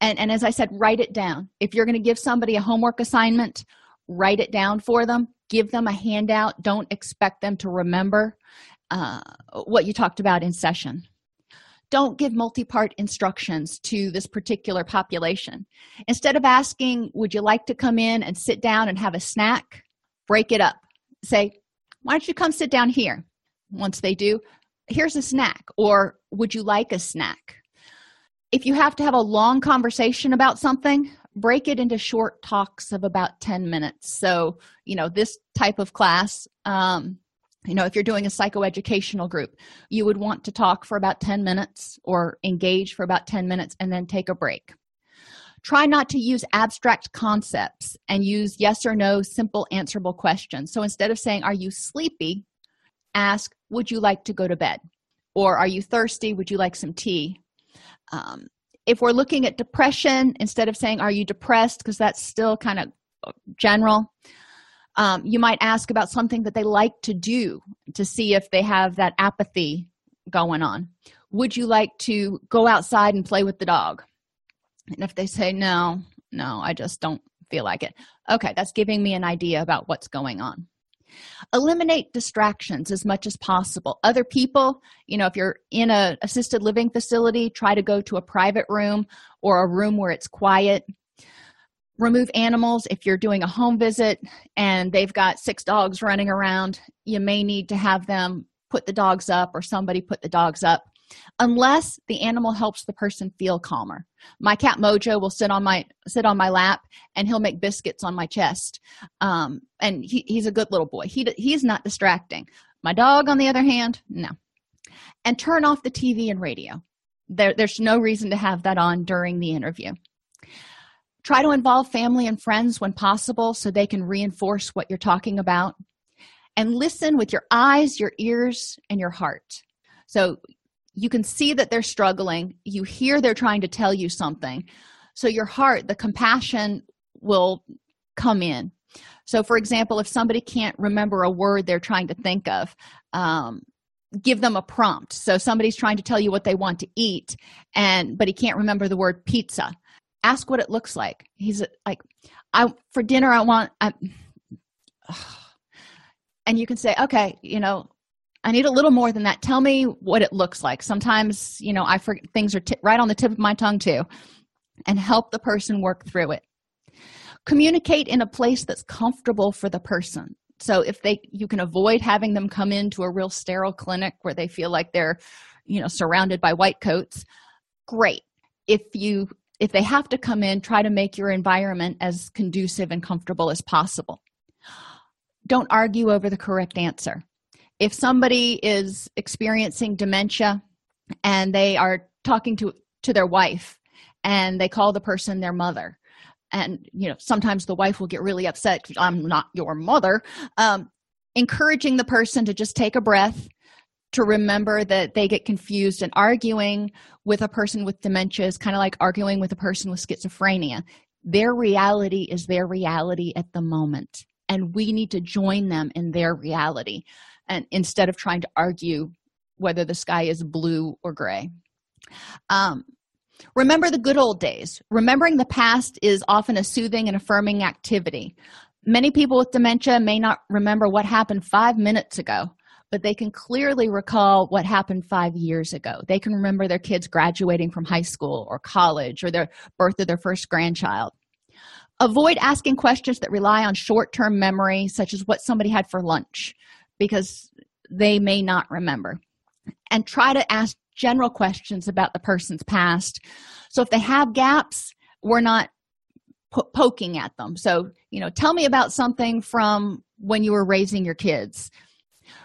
and and as i said write it down. If you're going to give somebody a homework assignment write it down for them. Give them a handout. Don't expect them to remember uh, what you talked about in session. Don't give multi-part instructions to this particular population. Instead of asking would you like to come in and sit down and have a snack? Break it up. Say why don't you come sit down here? Once they do here's a snack or would you like a snack if you have to have a long conversation about something break it into short talks of about 10 minutes. So you know this type of class um, you know if you're doing a psychoeducational group you would want to talk for about 10 minutes or engage for about 10 minutes and then take a break. Try not to use abstract concepts and use yes or no simple answerable questions. So instead of saying are you sleepy? ask would you like to go to bed? or are you thirsty? Would you like some tea um, if we're looking at depression instead of saying are you depressed? because that's still kind of general um, you might ask about something that they like to do to see if they have that apathy going on. Would you like to go outside and play with the dog? And if they say no no i just don't feel like it. Okay that's giving me an idea about what's going on eliminate distractions as much as possible. Other people you know if you're in a assisted living facility try to go to a private room or a room where it's quiet. Remove animals if you're doing a home visit and they've got six dogs running around. You may need to have them put the dogs up or somebody put the dogs up unless the animal helps the person feel calmer. My cat mojo will sit on my sit on my lap and he'll make biscuits on my chest. Um, and he, he's a good little boy. He he's not distracting. My dog on the other hand no. And turn off the tv and radio. There, there's no reason to have that on during the interview. Try to involve family and friends when possible so they can reinforce what you're talking about. And listen with your eyes your ears and your heart. So you can see that they're struggling. You hear they're trying to tell you something. So your heart the compassion will come in. So for example if somebody can't remember a word they're trying to think of um, give them a prompt. So somebody's trying to tell you what they want to eat and but he can't remember the word pizza. Ask what it looks like. He's like i for dinner i want I, *sighs* and you can say okay you know i need a little more than that. Tell me what it looks like. Sometimes you know i forget things are t- right on the tip of my tongue too and help the person work through it. Communicate in a place that's comfortable for the person. So if they you can avoid having them come into a real sterile clinic where they feel like they're you know surrounded by white coats great. If you if they have to come in try to make your environment as conducive and comfortable as possible. Don't argue over the correct answer if somebody is experiencing dementia and they are talking to to their wife and they call the person their mother and you know sometimes the wife will get really upset i'm not your mother um, encouraging the person to just take a breath to remember that they get confused and arguing with a person with dementia is kind of like arguing with a person with schizophrenia. Their reality is their reality at the moment and we need to join them in their reality and instead of trying to argue whether the sky is blue or gray um, Remember the good old days. Remembering the past is often a soothing and affirming activity. Many people with dementia may not remember what happened five minutes ago, but they can clearly recall what happened five years ago. They can remember their kids graduating from high school or college or their birth of their first grandchild. Avoid asking questions that rely on short term memory, such as what somebody had for lunch, because they may not remember. And try to ask general questions about the person's past. So if they have gaps we're not po- poking at them. So you know tell me about something from when you were raising your kids.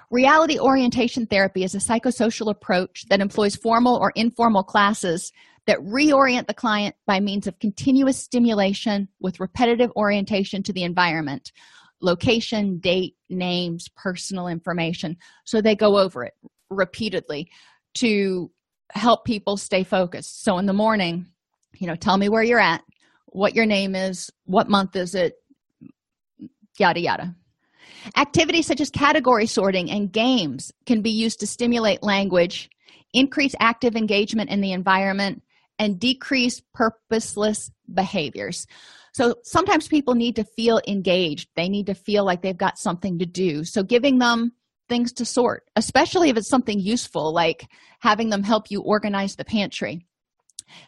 Reality orientation therapy is a psychosocial approach that employs formal or informal classes that reorient the client by means of continuous stimulation with repetitive orientation to the environment location date names personal information. So they go over it repeatedly to help people stay focused. So in the morning you know tell me where you're at what your name is what month is it yada yada. Activities such as category sorting and games can be used to stimulate language increase active engagement in the environment and decrease purposeless behaviors so sometimes people need to feel engaged they need to feel like they've got something to do so giving them things to sort, especially if it's something useful, like having them help you organize the pantry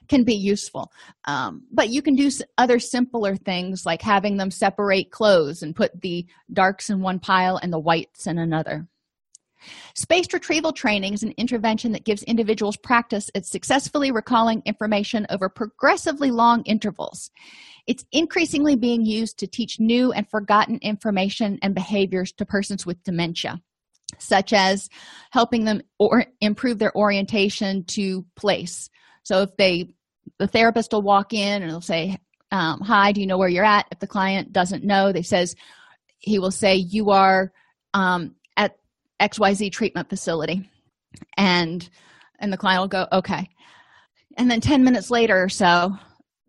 can be useful. Um, but you can do other simpler things like having them separate clothes and put the darks in one pile and the whites in another. Spaced retrieval training is an intervention that gives individuals practice at successfully recalling information over progressively long intervals. It's increasingly being used to teach new and forgotten information and behaviors to persons with dementia such as helping them or improve their orientation to place. So if they the therapist will walk in and they'll say um, hi do you know where you're at? If the client doesn't know they says he will say you are um, at xyz treatment facility. And and the client will go okay. And then 10 minutes later or so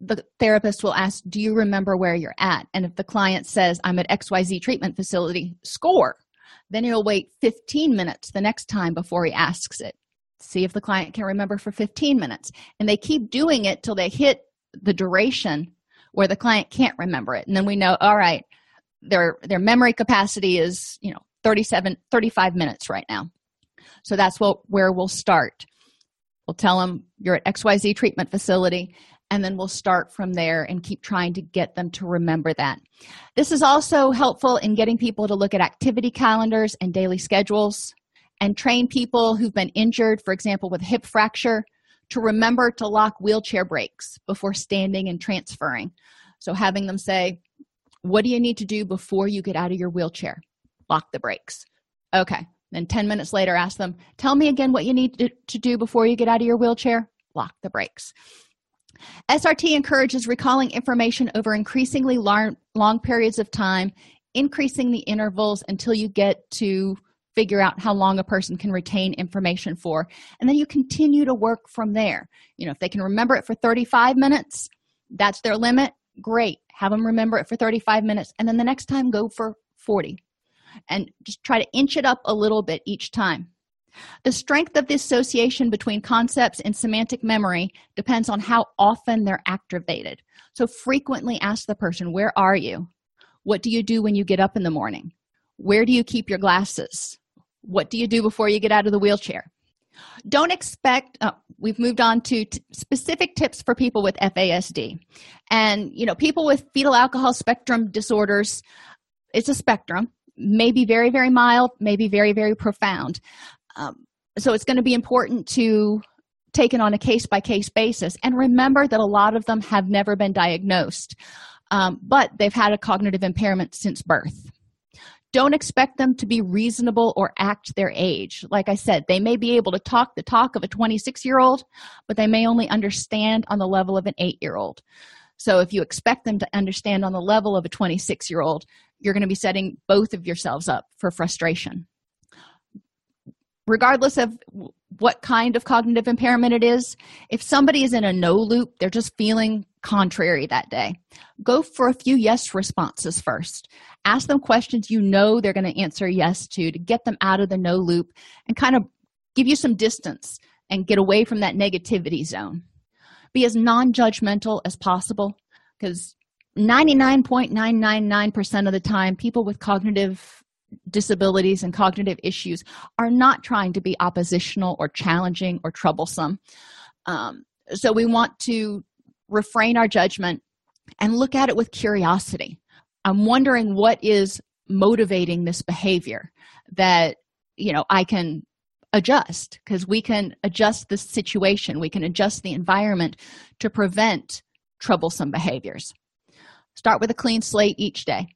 the therapist will ask do you remember where you're at and if the client says i'm at xyz treatment facility score then he'll wait 15 minutes the next time before he asks it. See if the client can remember for 15 minutes. And they keep doing it till they hit the duration where the client can't remember it. And then we know, all right, their their memory capacity is, you know, 37 35 minutes right now. So that's what where we'll start. We'll tell them you're at XYZ treatment facility and then we'll start from there and keep trying to get them to remember that. This is also helpful in getting people to look at activity calendars and daily schedules and train people who've been injured, for example, with hip fracture, to remember to lock wheelchair brakes before standing and transferring. So, having them say, What do you need to do before you get out of your wheelchair? Lock the brakes. Okay, then 10 minutes later ask them tell me again what you need to, do before you get out of your wheelchair lock the brakes srt encourages recalling information over increasingly long, long periods of time increasing the intervals until you get to figure out how long a person can retain information for and then you continue to work from there. You know if they can remember it for 35 minutes that's their limit. Great. Have them remember it for 35 minutes and then the next time go for 40 and just try to inch it up a little bit each time the strength of the association between concepts and semantic memory depends on how often they're activated. So frequently ask the person where are you? What do you do when you get up in the morning? Where do you keep your glasses? What do you do before you get out of the wheelchair? Don't expect uh, we've moved on to t- specific tips for people with fasd and you know people with fetal alcohol spectrum disorders it's a spectrum maybe very very mild maybe very very profound um, so it's going to be important to take it on a case by case basis. And remember that a lot of them have never been diagnosed um, but they've had a cognitive impairment since birth. Don't expect them to be reasonable or act their age. Like i said they may be able to talk the talk of a 26 year old but they may only understand on the level of an 8 year old so if you expect them to understand on the level of a 26 year old you're going to be setting both of yourselves up for frustration regardless of what kind of cognitive impairment it is if somebody is in a no loop they're just feeling contrary that day. Go for a few yes responses first. Ask them questions you know they're going to answer yes to to get them out of the no loop and kind of give you some distance and get away from that negativity zone. Be as non-judgmental as possible because 99.999% of the time people with cognitive disabilities and cognitive issues are not trying to be oppositional or challenging or troublesome. Um, so we want to refrain our judgment and look at it with curiosity. I'm wondering what is motivating this behavior that you know i can adjust because we can adjust the situation we can adjust the environment to prevent troublesome behaviors. Start with a clean slate each day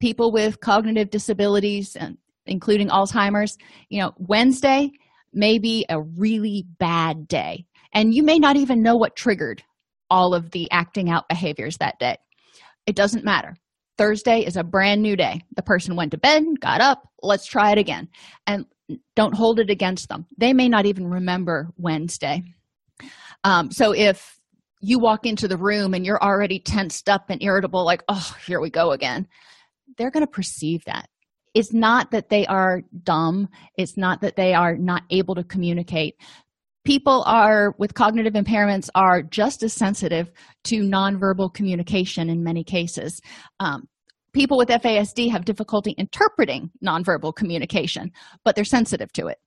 people with cognitive disabilities and including alzheimer's you know wednesday may be a really bad day. And you may not even know what triggered all of the acting out behaviors that day. It doesn't matter. Thursday is a brand new day. The person went to bed got up let's try it again. And don't hold it against them. They may not even remember wednesday. Um, so if you walk into the room and you're already tensed up and irritable like oh here we go again they're going to perceive that. It's not that they are dumb. It's not that they are not able to communicate. People are with cognitive impairments are just as sensitive to nonverbal communication in many cases. Um, people with fasd have difficulty interpreting nonverbal communication but they're sensitive to it.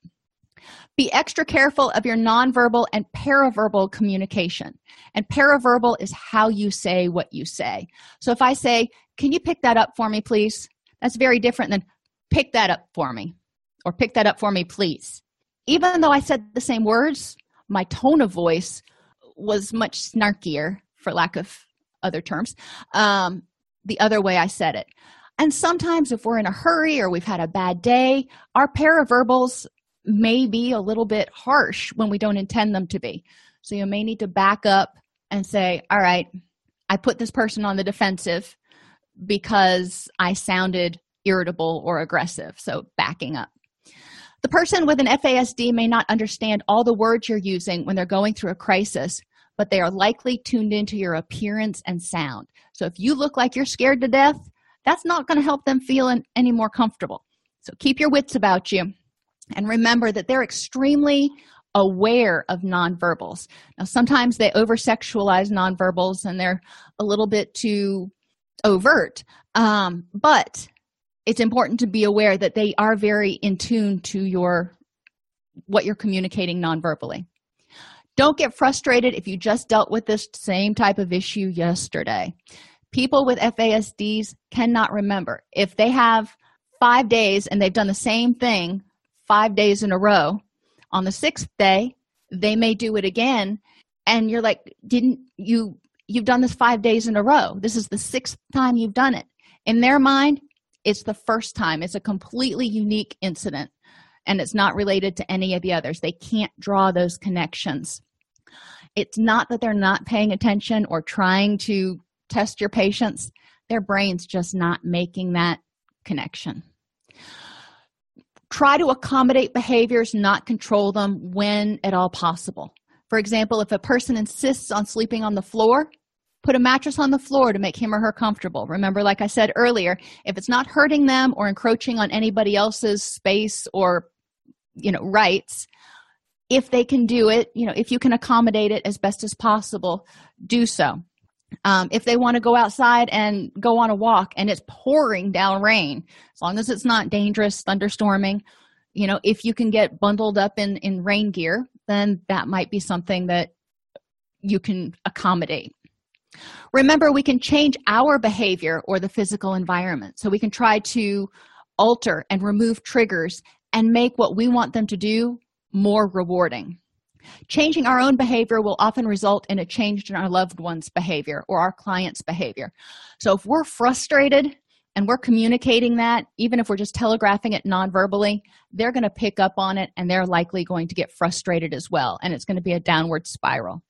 Be extra careful of your nonverbal and paraverbal communication. And paraverbal is how you say what you say. So if i say can you pick that up for me please? That's very different than pick that up for me or pick that up for me please. Even though i said the same words my tone of voice was much snarkier for lack of other terms um, the other way i said it. And sometimes if we're in a hurry or we've had a bad day our paraverbals may be a little bit harsh when we don't intend them to be. So you may need to back up and say all right i put this person on the defensive because i sounded irritable or aggressive so backing up. The person with an fasd may not understand all the words you're using when they're going through a crisis but they are likely tuned into your appearance and sound. So if you look like you're scared to death that's not going to help them feel any more comfortable. So keep your wits about you and remember that they're extremely aware of nonverbals. Now sometimes they over sexualize nonverbals and they're a little bit too overt. Um, but it's important to be aware that they are very in tune to your what you're communicating nonverbally. Don't get frustrated if you just dealt with this same type of issue yesterday. People with fasds cannot remember. If they have five days and they've done the same thing five days in a row on the sixth day they may do it again. And you're like didn't you you've done this five days in a row this is the sixth time you've done it in their mind it's the first time it's a completely unique incident and it's not related to any of the others. They can't draw those connections. It's not that they're not paying attention or trying to test your patience, their brain's just not making that connection. Try to accommodate behaviors, not control them when at all possible. For example, if a person insists on sleeping on the floor, put a mattress on the floor to make him or her comfortable. Remember, like I said earlier, if it's not hurting them or encroaching on anybody else's space or you know rights, if they can do it, you know, if you can accommodate it as best as possible, do so. Um, if they want to go outside and go on a walk and it's pouring down rain, as long as it's not dangerous, thunderstorming, you know, if you can get bundled up in in rain gear, then that might be something that you can accommodate. Remember, we can change our behavior or the physical environment. So we can try to alter and remove triggers and make what we want them to do more rewarding. Changing our own behavior will often result in a change in our loved one's behavior or our client's behavior. So if we're frustrated and we're communicating that, even if we're just telegraphing it non verbally, they're going to pick up on it and they're likely going to get frustrated as well. And it's going to be a downward spiral.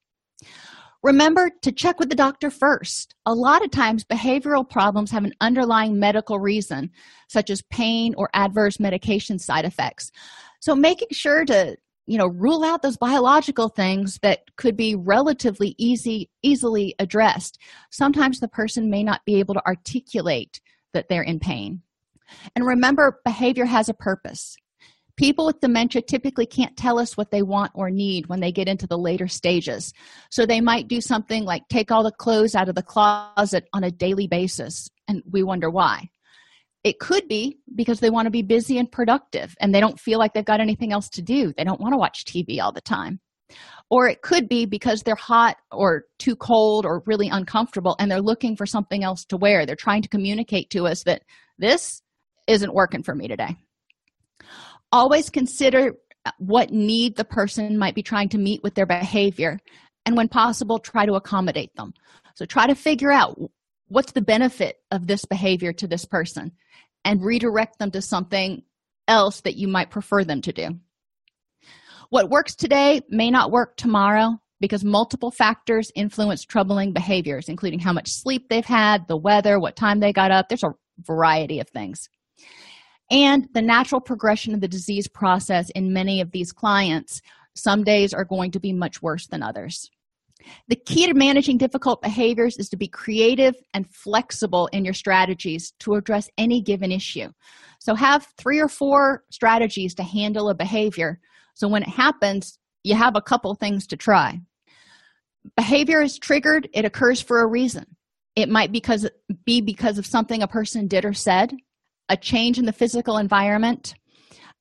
Remember to check with the doctor first. A lot of times, behavioral problems have an underlying medical reason, such as pain or adverse medication side effects. So, making sure to you know rule out those biological things that could be relatively easy easily addressed sometimes the person may not be able to articulate that they're in pain and remember behavior has a purpose people with dementia typically can't tell us what they want or need when they get into the later stages so they might do something like take all the clothes out of the closet on a daily basis and we wonder why it could be because they want to be busy and productive and they don't feel like they've got anything else to do. They don't want to watch TV all the time. Or it could be because they're hot or too cold or really uncomfortable and they're looking for something else to wear. They're trying to communicate to us that this isn't working for me today. Always consider what need the person might be trying to meet with their behavior and when possible try to accommodate them. So try to figure out what's the benefit of this behavior to this person and redirect them to something else that you might prefer them to do what works today may not work tomorrow because multiple factors influence troubling behaviors including how much sleep they've had the weather what time they got up there's a variety of things and the natural progression of the disease process in many of these clients some days are going to be much worse than others the key to managing difficult behaviors is to be creative and flexible in your strategies to address any given issue. So, have three or four strategies to handle a behavior. So, when it happens, you have a couple things to try. Behavior is triggered, it occurs for a reason. It might because, be because of something a person did or said, a change in the physical environment.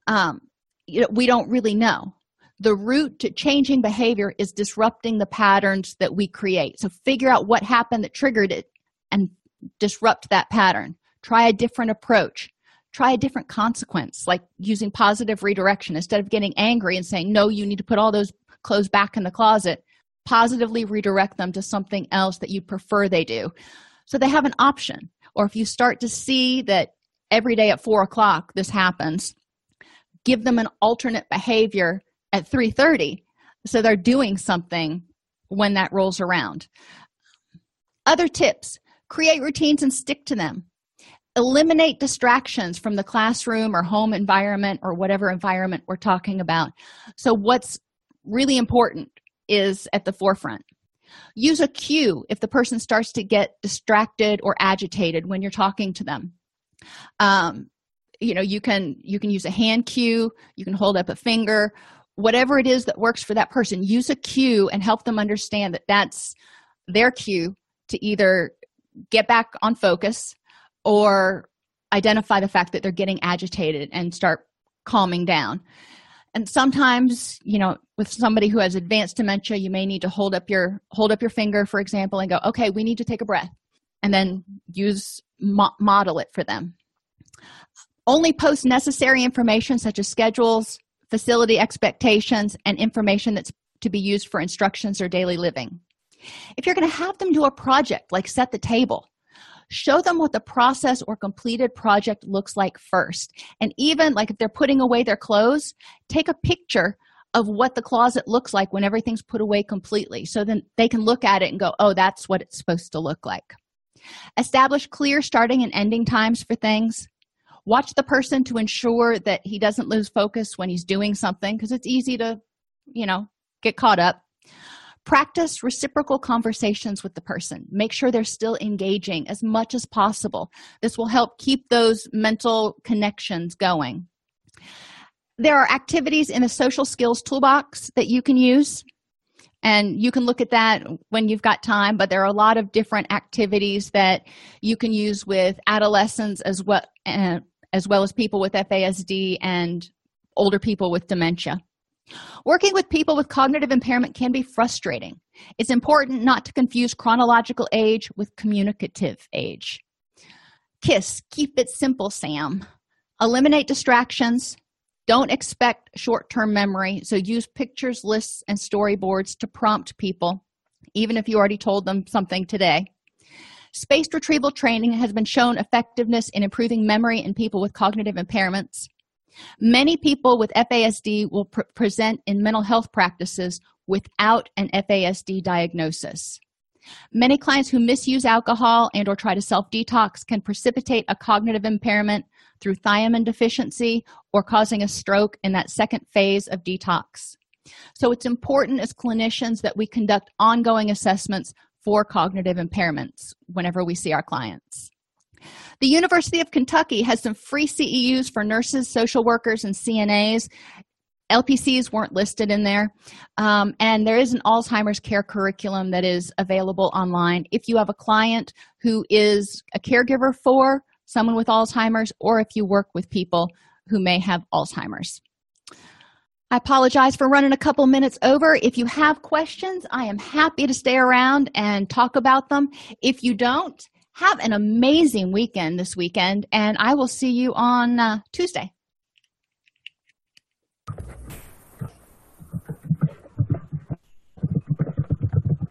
Um, you know, we don't really know the root to changing behavior is disrupting the patterns that we create. So figure out what happened that triggered it and disrupt that pattern. Try a different approach. Try a different consequence, like using positive redirection. Instead of getting angry and saying, no, you need to put all those clothes back in the closet, positively redirect them to something else that you prefer they do. So they have an option. Or if you start to see that every day at four o'clock this happens, give them an alternate behavior at 3:30 so they're doing something when that rolls around other tips create routines and stick to them eliminate distractions from the classroom or home environment or whatever environment we're talking about. So what's really important is at the forefront. Use a cue if the person starts to get distracted or agitated when you're talking to them. Um, you know you can you can use a hand cue you can hold up a finger whatever it is that works for that person use a cue and help them understand that that's their cue to either get back on focus or identify the fact that they're getting agitated and start calming down and sometimes you know with somebody who has advanced dementia you may need to hold up your hold up your finger for example and go okay we need to take a breath and then use mo- model it for them only post necessary information such as schedules facility expectations, and information that's to be used for instructions or daily living. If you're going to have them do a project like set the table, show them what the process or completed project looks like first. And even like if they're putting away their clothes take a picture of what the closet looks like when everything's put away completely. So then they can look at it and go oh that's what it's supposed to look like. Establish clear starting and ending times for things. Watch the person to ensure that he doesn't lose focus when he's doing something because it's easy to you know get caught up practice reciprocal conversations with the person. Make sure they're still engaging as much as possible. This will help keep those mental connections going. There are activities in the social skills toolbox that you can use and you can look at that when you've got time but there are a lot of different activities that you can use with adolescents as well uh, as well as people with fasd and older people with dementia Working with people with cognitive impairment can be frustrating. It's important not to confuse chronological age with communicative age. KISS, keep it simple, Sam. Eliminate distractions. Don't expect short term memory, so use pictures, lists, and storyboards to prompt people, even if you already told them something today. Spaced retrieval training has been shown effectiveness in improving memory in people with cognitive impairments. Many people with FASD will pr- present in mental health practices without an FASD diagnosis. Many clients who misuse alcohol and or try to self-detox can precipitate a cognitive impairment through thiamine deficiency or causing a stroke in that second phase of detox. So it's important as clinicians that we conduct ongoing assessments for cognitive impairments whenever we see our clients. The University of Kentucky has some free CEUs for nurses, social workers, and CNAs. LPCs weren't listed in there. Um, and there is an Alzheimer's care curriculum that is available online. If you have a client who is a caregiver for someone with Alzheimer's, or if you work with people who may have Alzheimer's. I apologize for running a couple minutes over. If you have questions, I am happy to stay around and talk about them. If you don't, have an amazing weekend this weekend, and I will see you on uh, Tuesday.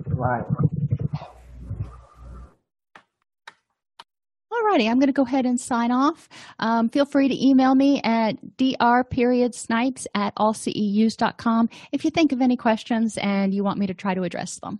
Right. Alrighty, I'm going to go ahead and sign off. Um, feel free to email me at dr.snipes at allceus.com if you think of any questions and you want me to try to address them.